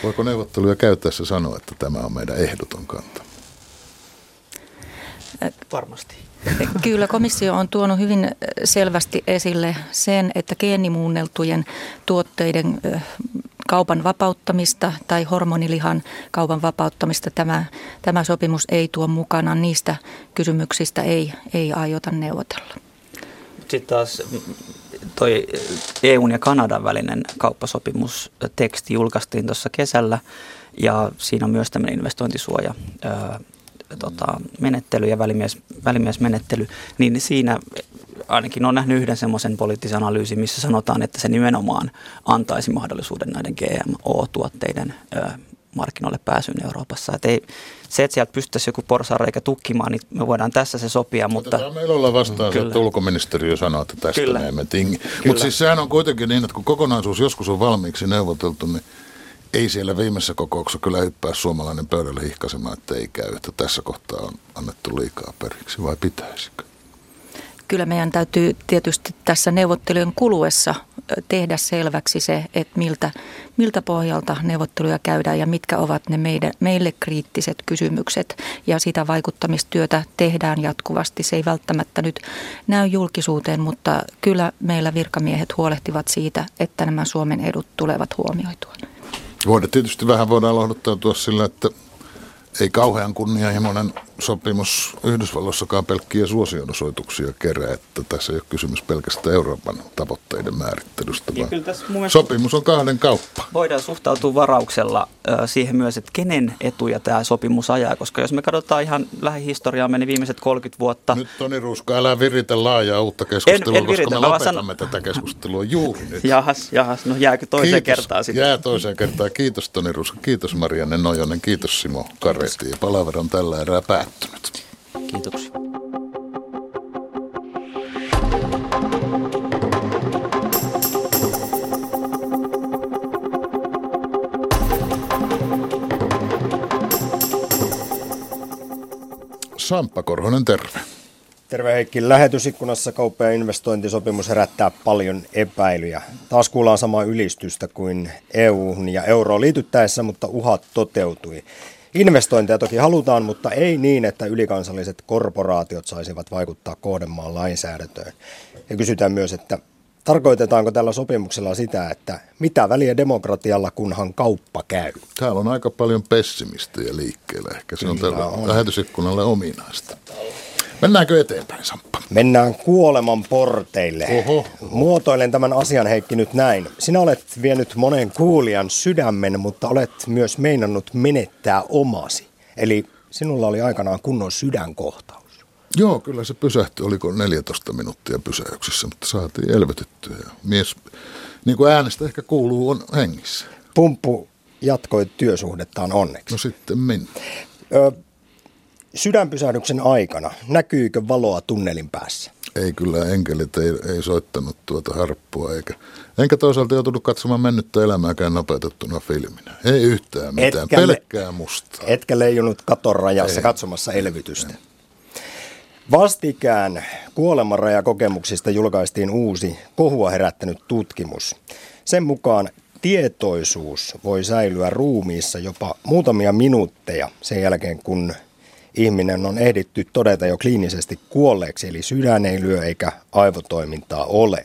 Voiko neuvotteluja käyttäessä sanoa, että tämä on meidän ehdoton kanta? Varmasti. *laughs* Kyllä komissio on tuonut hyvin selvästi esille sen, että geenimuunneltujen tuotteiden kaupan vapauttamista tai hormonilihan kaupan vapauttamista tämä, tämä sopimus ei tuo mukana. Niistä kysymyksistä ei, ei aiota neuvotella. Sitten taas toi EUn ja Kanadan välinen kauppasopimusteksti julkaistiin tuossa kesällä ja siinä on myös tämmöinen investointisuoja tota, menettely ja välimies, välimiesmenettely, niin siinä ainakin on nähnyt yhden semmoisen poliittisen analyysin, missä sanotaan, että se nimenomaan antaisi mahdollisuuden näiden GMO-tuotteiden ö, markkinoille pääsyyn Euroopassa. Et ei, se, että sieltä pystyttäisiin joku porsareikä tukkimaan, niin me voidaan tässä se sopia. Mutta... meillä olla vastaan se, että ulkoministeriö sanoo, että tästä Kyllä. me emme tingi. Mutta siis sehän on kuitenkin niin, että kun kokonaisuus joskus on valmiiksi neuvoteltu, niin ei siellä viimeisessä kokouksessa kyllä hyppää suomalainen pöydälle hihkaisemaan, että ei käy, että tässä kohtaa on annettu liikaa periksi, vai pitäisikö? Kyllä meidän täytyy tietysti tässä neuvottelujen kuluessa tehdä selväksi se, että miltä, miltä pohjalta neuvotteluja käydään ja mitkä ovat ne meidän, meille kriittiset kysymykset. Ja sitä vaikuttamistyötä tehdään jatkuvasti. Se ei välttämättä nyt näy julkisuuteen, mutta kyllä meillä virkamiehet huolehtivat siitä, että nämä Suomen edut tulevat huomioitua. Voidaan tietysti vähän voidaan lohduttautua sillä, että ei kauhean kunnianhimoinen sopimus Yhdysvalloissakaan pelkkiä suosionosoituksia kerää, että tässä ei ole kysymys pelkästään Euroopan tavoitteiden määrittelystä, niin, vaan tässä sopimus on kahden kauppa. Voidaan suhtautua varauksella siihen myös, että kenen etuja tämä sopimus ajaa, koska jos me katsotaan ihan lähihistoriaa, meni viimeiset 30 vuotta. Nyt Toni Ruuska, älä viritä laajaa uutta keskustelua, en, en viritä, koska me lopetamme san... tätä keskustelua juuri nyt. Jahas, jahas, no jääkö toiseen kiitos, kertaan sitten? Jää toiseen kertaan. Kiitos Toni Ruuska, kiitos Marianne Nojonen, kiitos Simo Kareti. Palaveri on tällä erää päättynyt. Kiitoksia. Samppa Korhonen, terve. Terve Heikki. Lähetysikkunassa kauppa- ja investointisopimus herättää paljon epäilyjä. Taas kuullaan samaa ylistystä kuin EU ja euroon liityttäessä, mutta uhat toteutui. Investointeja toki halutaan, mutta ei niin, että ylikansalliset korporaatiot saisivat vaikuttaa kohdemaan lainsäädäntöön. Ja kysytään myös, että tarkoitetaanko tällä sopimuksella sitä, että mitä väliä demokratialla, kunhan kauppa käy? Täällä on aika paljon pessimistejä liikkeellä. Ehkä se on tällä lähetysikkunalle ominaista. Mennäänkö eteenpäin, Samppa? Mennään kuoleman porteille. Oho. Muotoilen tämän asian, Heikki, nyt näin. Sinä olet vienyt monen kuulijan sydämen, mutta olet myös meinannut menettää omasi. Eli sinulla oli aikanaan kunnon sydänkohtaus. Joo, kyllä se pysähtyi. Oliko 14 minuuttia pysäyksissä, mutta saatiin elvytettyä. Mies, niin kuin äänestä ehkä kuuluu, on hengissä. Pumppu jatkoi työsuhdettaan onneksi. No sitten minä. Ö, sydänpysähdyksen aikana, näkyykö valoa tunnelin päässä? Ei kyllä, enkelit ei, ei soittanut tuota harppua, eikä, enkä toisaalta joutunut katsomaan mennyttä elämääkään nopeutettuna filminä. Ei yhtään mitään, etkä pelkkää mustaa. Etkä leijunut katon rajassa ei. katsomassa elvytystä. Ei. Vastikään kuolemanrajakokemuksista julkaistiin uusi kohua herättänyt tutkimus. Sen mukaan tietoisuus voi säilyä ruumiissa jopa muutamia minuutteja sen jälkeen, kun ihminen on ehditty todeta jo kliinisesti kuolleeksi, eli sydän ei lyö eikä aivotoimintaa ole.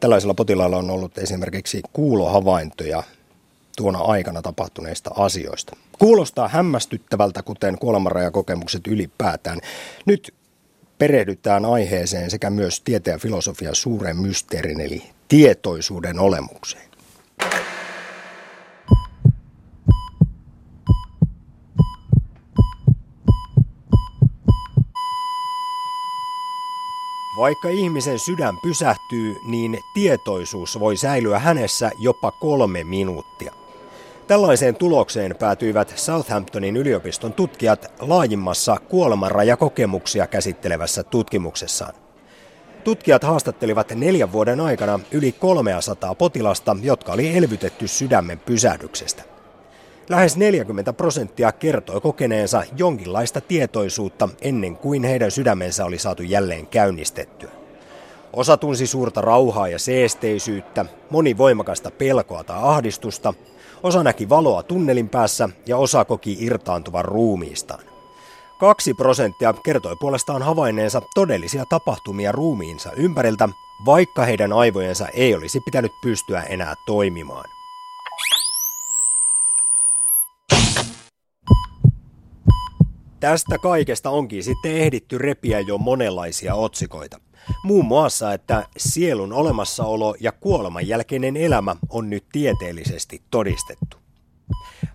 Tällaisilla potilailla on ollut esimerkiksi kuulohavaintoja tuona aikana tapahtuneista asioista. Kuulostaa hämmästyttävältä, kuten kuolemanrajakokemukset ylipäätään. Nyt perehdytään aiheeseen sekä myös tieteen ja filosofian suuren mysteerin, eli tietoisuuden olemukseen. Vaikka ihmisen sydän pysähtyy, niin tietoisuus voi säilyä hänessä jopa kolme minuuttia. Tällaiseen tulokseen päätyivät Southamptonin yliopiston tutkijat laajimmassa kuolemanrajakokemuksia käsittelevässä tutkimuksessaan. Tutkijat haastattelivat neljän vuoden aikana yli 300 potilasta, jotka oli elvytetty sydämen pysähdyksestä. Lähes 40 prosenttia kertoi kokeneensa jonkinlaista tietoisuutta ennen kuin heidän sydämensä oli saatu jälleen käynnistettyä. Osa tunsi suurta rauhaa ja seesteisyyttä, moni voimakasta pelkoa tai ahdistusta, osa näki valoa tunnelin päässä ja osa koki irtaantuvan ruumiistaan. Kaksi prosenttia kertoi puolestaan havainneensa todellisia tapahtumia ruumiinsa ympäriltä, vaikka heidän aivojensa ei olisi pitänyt pystyä enää toimimaan. Tästä kaikesta onkin sitten ehditty repiä jo monenlaisia otsikoita. Muun muassa, että sielun olemassaolo ja kuoleman jälkeinen elämä on nyt tieteellisesti todistettu.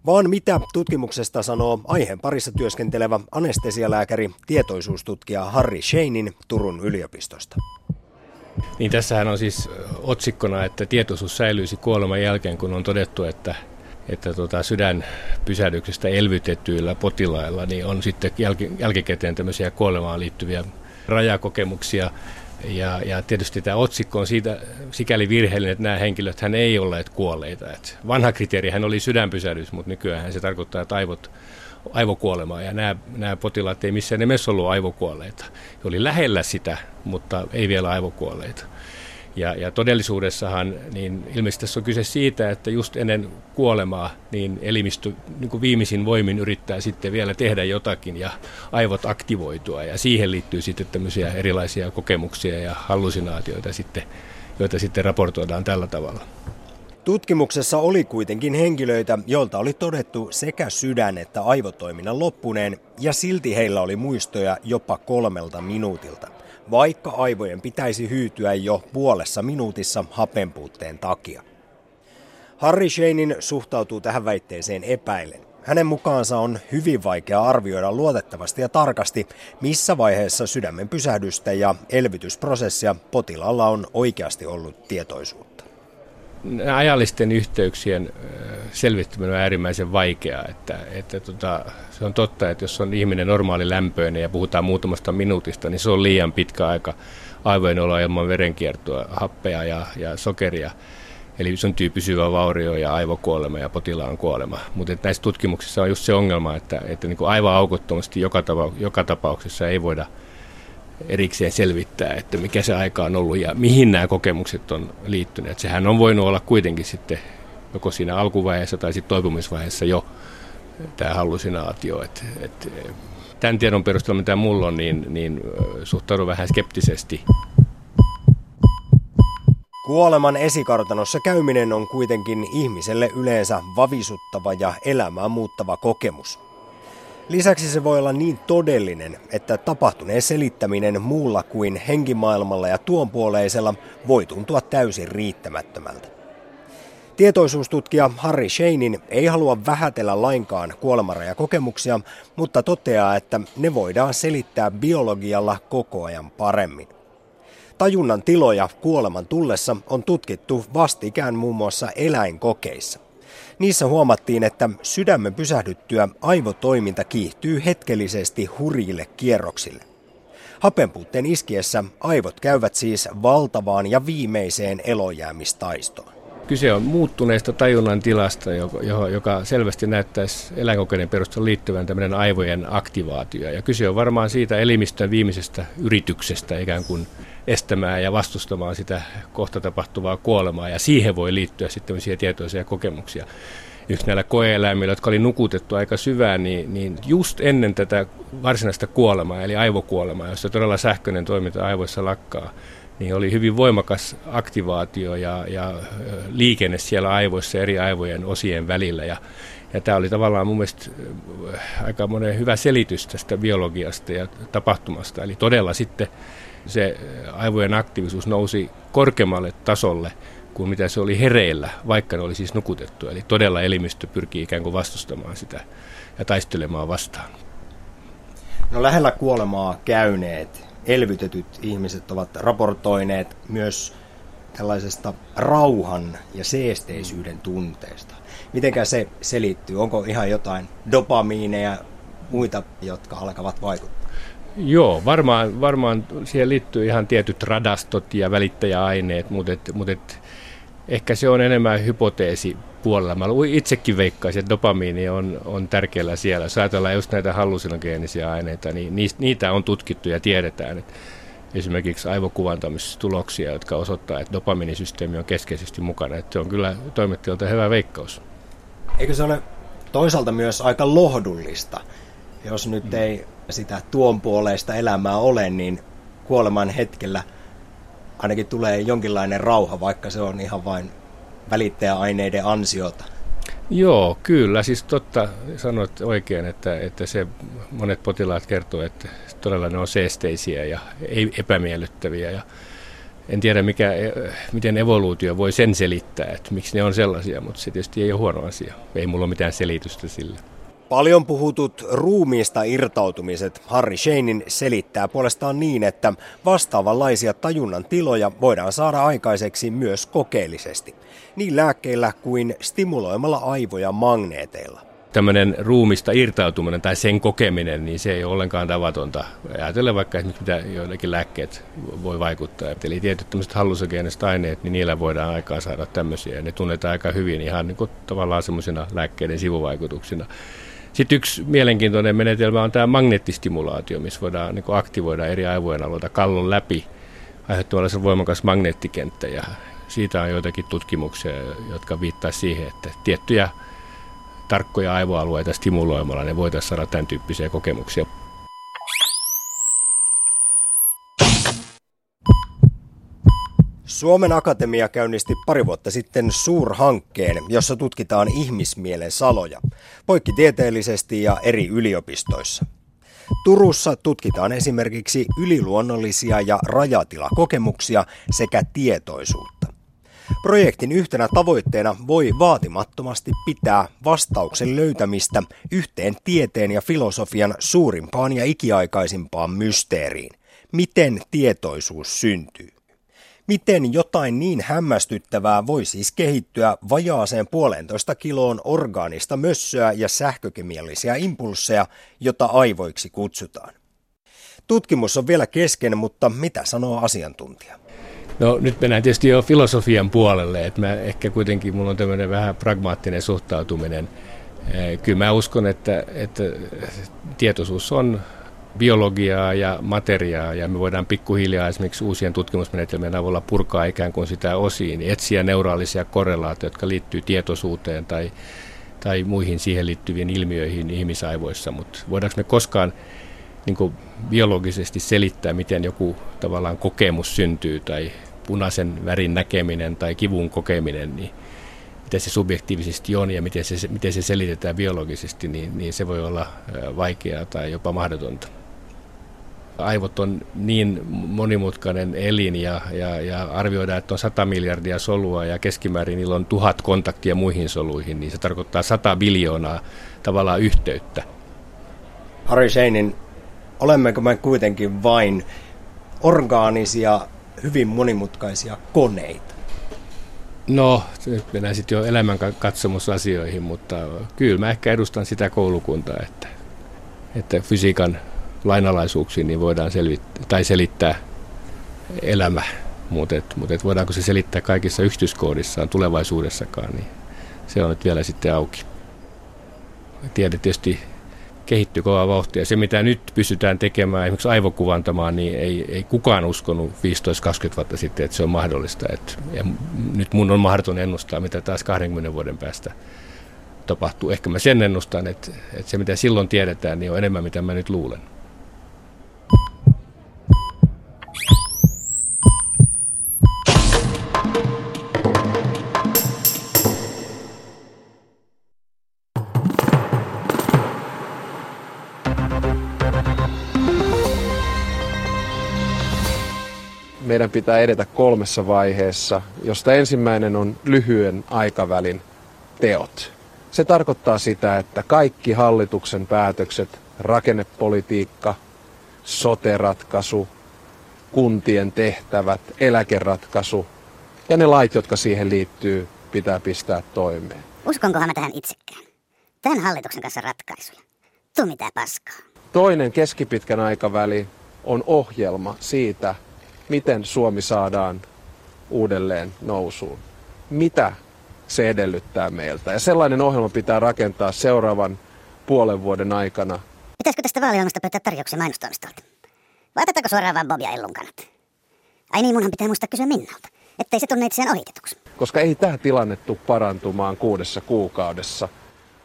Vaan mitä tutkimuksesta sanoo aiheen parissa työskentelevä anestesialääkäri, tietoisuustutkija Harry Shanein Turun yliopistosta. Niin tässähän on siis otsikkona, että tietoisuus säilyisi kuoleman jälkeen, kun on todettu, että että tota sydänpysähdyksestä elvytettyillä potilailla niin on sitten jälki, jälkikäteen tämmöisiä kuolemaan liittyviä rajakokemuksia. Ja, ja tietysti tämä otsikko on siitä sikäli virheellinen, että nämä henkilöt hän ei olleet kuolleita. Et vanha kriteeri hän oli sydänpysähdys, mutta nykyään se tarkoittaa, että aivot, aivokuolemaa. Ja nämä, nämä potilaat ei missään nimessä ollut aivokuolleita. He oli lähellä sitä, mutta ei vielä aivokuolleita. Ja, ja todellisuudessahan niin ilmeisesti tässä on kyse siitä, että just ennen kuolemaa niin elimistö niin kuin viimeisin voimin yrittää sitten vielä tehdä jotakin ja aivot aktivoitua. Ja siihen liittyy sitten tämmöisiä erilaisia kokemuksia ja hallusinaatioita sitten, joita sitten raportoidaan tällä tavalla. Tutkimuksessa oli kuitenkin henkilöitä, joilta oli todettu sekä sydän- että aivotoiminnan loppuneen, ja silti heillä oli muistoja jopa kolmelta minuutilta, vaikka aivojen pitäisi hyytyä jo puolessa minuutissa hapenpuutteen takia. Harry Shanein suhtautuu tähän väitteeseen epäilen. Hänen mukaansa on hyvin vaikea arvioida luotettavasti ja tarkasti, missä vaiheessa sydämen pysähdystä ja elvytysprosessia potilaalla on oikeasti ollut tietoisuutta. Ajallisten yhteyksien selvittäminen on äärimmäisen vaikeaa. Että, että tota, se on totta, että jos on ihminen normaali lämpöinen ja puhutaan muutamasta minuutista, niin se on liian pitkä aika aivojen olla ilman verenkiertoa, happea ja, ja sokeria. Eli syntyy pysyvä vaurio ja aivokuolema ja potilaan kuolema. Mutta näissä tutkimuksissa on just se ongelma, että, että niin aivan aukottomasti joka, tapa, joka tapauksessa ei voida erikseen selvittää, että mikä se aika on ollut ja mihin nämä kokemukset on liittyneet. Sehän on voinut olla kuitenkin sitten joko siinä alkuvaiheessa tai sitten toipumisvaiheessa jo tämä hallusinaatio. Et, et, tämän tiedon perusteella, mitä mulla on, niin, niin suhtaudun vähän skeptisesti Kuoleman esikartanossa käyminen on kuitenkin ihmiselle yleensä vavisuttava ja elämää muuttava kokemus. Lisäksi se voi olla niin todellinen, että tapahtuneen selittäminen muulla kuin henkimaailmalla ja tuonpuoleisella voi tuntua täysin riittämättömältä. Tietoisuustutkija Harry Shanein ei halua vähätellä lainkaan kuolemarajakokemuksia, mutta toteaa, että ne voidaan selittää biologialla koko ajan paremmin. Tajunnan tiloja kuoleman tullessa on tutkittu vastikään muun muassa eläinkokeissa. Niissä huomattiin, että sydämen pysähdyttyä aivotoiminta kiihtyy hetkellisesti hurjille kierroksille. Hapenpuutteen iskiessä aivot käyvät siis valtavaan ja viimeiseen elojäämistaistoon. Kyse on muuttuneesta tajunnan tilasta, joka selvästi näyttäisi eläinkokeiden perusteella liittyvän tämmöinen aivojen aktivaatio. Ja kyse on varmaan siitä elimistön viimeisestä yrityksestä ikään kuin estämään ja vastustamaan sitä kohta tapahtuvaa kuolemaa. Ja siihen voi liittyä sitten tämmöisiä tietoisia kokemuksia. Yksi näillä koeeläimillä, jotka oli nukutettu aika syvään, niin, niin just ennen tätä varsinaista kuolemaa, eli aivokuolemaa, jossa todella sähköinen toiminta aivoissa lakkaa, niin oli hyvin voimakas aktivaatio ja, ja liikenne siellä aivoissa eri aivojen osien välillä. Ja, ja tämä oli tavallaan mun mielestä aika monen hyvä selitys tästä biologiasta ja tapahtumasta. Eli todella sitten se aivojen aktiivisuus nousi korkeammalle tasolle kuin mitä se oli hereillä, vaikka ne oli siis nukutettu. Eli todella elimistö pyrkii ikään kuin vastustamaan sitä ja taistelemaan vastaan. No lähellä kuolemaa käyneet elvytetyt ihmiset ovat raportoineet myös tällaisesta rauhan ja seesteisyyden tunteesta. Mitenkä se selittyy? Onko ihan jotain dopamiineja muita, jotka alkavat vaikuttaa? Joo, varmaan, varmaan siihen liittyy ihan tietyt radastot ja välittäjäaineet, mutta, et, mutta et, ehkä se on enemmän hypoteesi puolella. Mä itsekin veikkaisin, että dopamiini on, on tärkeällä siellä. Jos ajatellaan just näitä hallusinogeenisia aineita, niin niitä on tutkittu ja tiedetään, että esimerkiksi aivokuvantamistuloksia, jotka osoittaa, että dopamiinisysteemi on keskeisesti mukana. Että se on kyllä toimittajalta hyvä veikkaus. Eikö se ole toisaalta myös aika lohdullista, jos nyt mm. ei sitä tuon puoleista elämää ole, niin kuoleman hetkellä ainakin tulee jonkinlainen rauha, vaikka se on ihan vain välittäjäaineiden ansiota. Joo, kyllä. Siis totta sanoit oikein, että, että se monet potilaat kertoo, että todella ne on seesteisiä ja ei epämiellyttäviä. Ja en tiedä, mikä, miten evoluutio voi sen selittää, että miksi ne on sellaisia, mutta se tietysti ei ole huono asia. Ei mulla ole mitään selitystä sille. Paljon puhutut ruumiista irtautumiset Harry Shanein selittää puolestaan niin, että vastaavanlaisia tajunnan tiloja voidaan saada aikaiseksi myös kokeellisesti, niin lääkkeillä kuin stimuloimalla aivoja magneeteilla tämmöinen ruumista irtautuminen tai sen kokeminen, niin se ei ole ollenkaan tavatonta. Ajatellen vaikka esimerkiksi mitä joillakin lääkkeet voi vaikuttaa. Eli tietyt tämmöiset hallusogeeniset aineet, niin niillä voidaan aikaa saada tämmöisiä. Ne tunnetaan aika hyvin ihan niin kuin tavallaan semmoisina lääkkeiden sivuvaikutuksina. Sitten yksi mielenkiintoinen menetelmä on tämä magneettistimulaatio, missä voidaan niin aktivoida eri aivojen alueita kallon läpi aiheuttamalla se voimakas magneettikenttä. Ja siitä on joitakin tutkimuksia, jotka viittaa siihen, että tiettyjä tarkkoja aivoalueita stimuloimalla ne voitaisiin saada tämän tyyppisiä kokemuksia. Suomen Akatemia käynnisti pari vuotta sitten suurhankkeen, jossa tutkitaan ihmismielen saloja, poikkitieteellisesti ja eri yliopistoissa. Turussa tutkitaan esimerkiksi yliluonnollisia ja rajatilakokemuksia sekä tietoisuutta. Projektin yhtenä tavoitteena voi vaatimattomasti pitää vastauksen löytämistä yhteen tieteen ja filosofian suurimpaan ja ikiaikaisimpaan mysteeriin. Miten tietoisuus syntyy? Miten jotain niin hämmästyttävää voi siis kehittyä vajaaseen puolentoista kiloon orgaanista mössöä ja sähkökemiallisia impulseja, jota aivoiksi kutsutaan? Tutkimus on vielä kesken, mutta mitä sanoo asiantuntija? No nyt mennään tietysti jo filosofian puolelle, että mä ehkä kuitenkin mulla on tämmöinen vähän pragmaattinen suhtautuminen. Kyllä mä uskon, että, että tietoisuus on biologiaa ja materiaa ja me voidaan pikkuhiljaa esimerkiksi uusien tutkimusmenetelmien avulla purkaa ikään kuin sitä osiin, etsiä neuraalisia korrelaatioita, jotka liittyy tietoisuuteen tai, tai muihin siihen liittyviin ilmiöihin ihmisaivoissa, mutta voidaanko me koskaan niin kuin biologisesti selittää, miten joku tavallaan kokemus syntyy tai punaisen värin näkeminen tai kivun kokeminen, niin miten se subjektiivisesti on ja miten se, miten se selitetään biologisesti, niin, niin se voi olla vaikeaa tai jopa mahdotonta aivot on niin monimutkainen elin ja, ja, ja arvioidaan, että on 100 miljardia solua ja keskimäärin niillä on tuhat kontaktia muihin soluihin, niin se tarkoittaa 100 biljoonaa tavallaan yhteyttä. Harry Sheinin, olemmeko me kuitenkin vain orgaanisia, hyvin monimutkaisia koneita? No, nyt mennään sitten jo elämän katsomusasioihin, mutta kyllä mä ehkä edustan sitä koulukuntaa, että, että fysiikan lainalaisuuksiin, niin voidaan selvittää, tai selittää elämä, mutta mut voidaanko se selittää kaikissa yksityiskohdissaan tulevaisuudessakaan, niin se on nyt vielä sitten auki. Tiede tietysti kehittyy kovaa vauhtia. Se, mitä nyt pystytään tekemään, esimerkiksi aivokuvantamaan, niin ei, ei kukaan uskonut 15-20 vuotta sitten, että se on mahdollista. Et, ja nyt mun on mahdoton ennustaa, mitä taas 20 vuoden päästä tapahtuu. Ehkä mä sen ennustan, että, että se, mitä silloin tiedetään, niin on enemmän, mitä mä nyt luulen. Meidän pitää edetä kolmessa vaiheessa, josta ensimmäinen on lyhyen aikavälin teot. Se tarkoittaa sitä, että kaikki hallituksen päätökset, rakennepolitiikka, soteratkaisu, kuntien tehtävät, eläkeratkaisu ja ne lait, jotka siihen liittyy, pitää pistää toimeen. Uskonkohan mä tähän itsekään? Tämän hallituksen kanssa ratkaisuja. Tuu mitä paskaa. Toinen keskipitkän aikaväli on ohjelma siitä, miten Suomi saadaan uudelleen nousuun. Mitä se edellyttää meiltä. Ja sellainen ohjelma pitää rakentaa seuraavan puolen vuoden aikana. Pitäisikö tästä vaaliohjelmasta pyytää tarjouksia mainostoimistolta? Vai otetaanko suoraan vaan Bob ja Ellun kannat? Ai niin, munhan pitää muistaa kysyä Minnalta, ettei se tunne itseään ohitetuksi. Koska ei tämä tilanne tule parantumaan kuudessa kuukaudessa,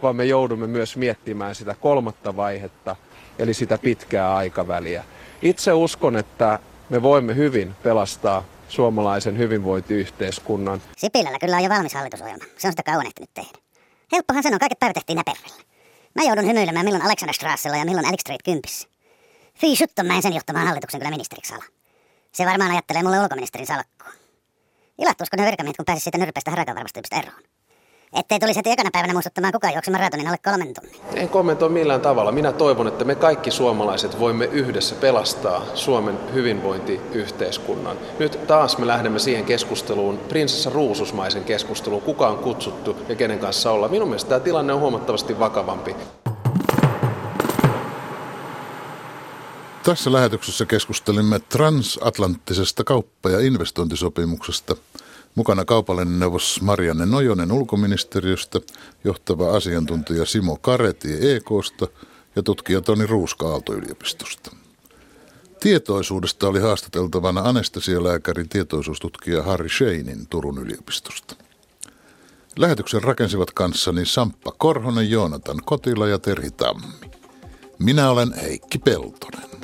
vaan me joudumme myös miettimään sitä kolmatta vaihetta, eli sitä pitkää aikaväliä. Itse uskon, että me voimme hyvin pelastaa suomalaisen hyvinvointiyhteiskunnan. Sipilällä kyllä on jo valmis hallitusohjelma. Se on sitä kauan ehtinyt tehdä. Helppohan sanoa, kaiket päivät tehtiin näperrellä. Mä joudun hymyilemään milloin Alexanderstrassella ja milloin Alex Street 10. Fii shutton mä en sen johtamaan hallituksen kyllä ministeriksi ala. Se varmaan ajattelee mulle ulkoministerin salkkua. Ilahtuusko ne virkamiehet, kun pääsisi siitä nyrpeästä harakanvarmastyypistä eroon? Ettei tulisi heti ekana päivänä muistuttamaan kukaan juoksemaan maratonin alle kolmen tunnin. En kommentoi millään tavalla. Minä toivon, että me kaikki suomalaiset voimme yhdessä pelastaa Suomen hyvinvointiyhteiskunnan. Nyt taas me lähdemme siihen keskusteluun, prinsessa Ruususmaisen keskusteluun, kuka on kutsuttu ja kenen kanssa olla. Minun mielestä tämä tilanne on huomattavasti vakavampi. Tässä lähetyksessä keskustelimme transatlanttisesta kauppa- ja investointisopimuksesta – Mukana kaupallinen neuvos Marianne Nojonen ulkoministeriöstä, johtava asiantuntija Simo Kareti EKsta ja tutkija Toni Ruuska Aalto-yliopistosta. Tietoisuudesta oli haastateltavana anestesialääkäri tietoisuustutkija Harry Sheinin Turun yliopistosta. Lähetyksen rakensivat kanssani Samppa Korhonen, Joonatan Kotila ja Terhi Tammi. Minä olen Heikki Peltonen.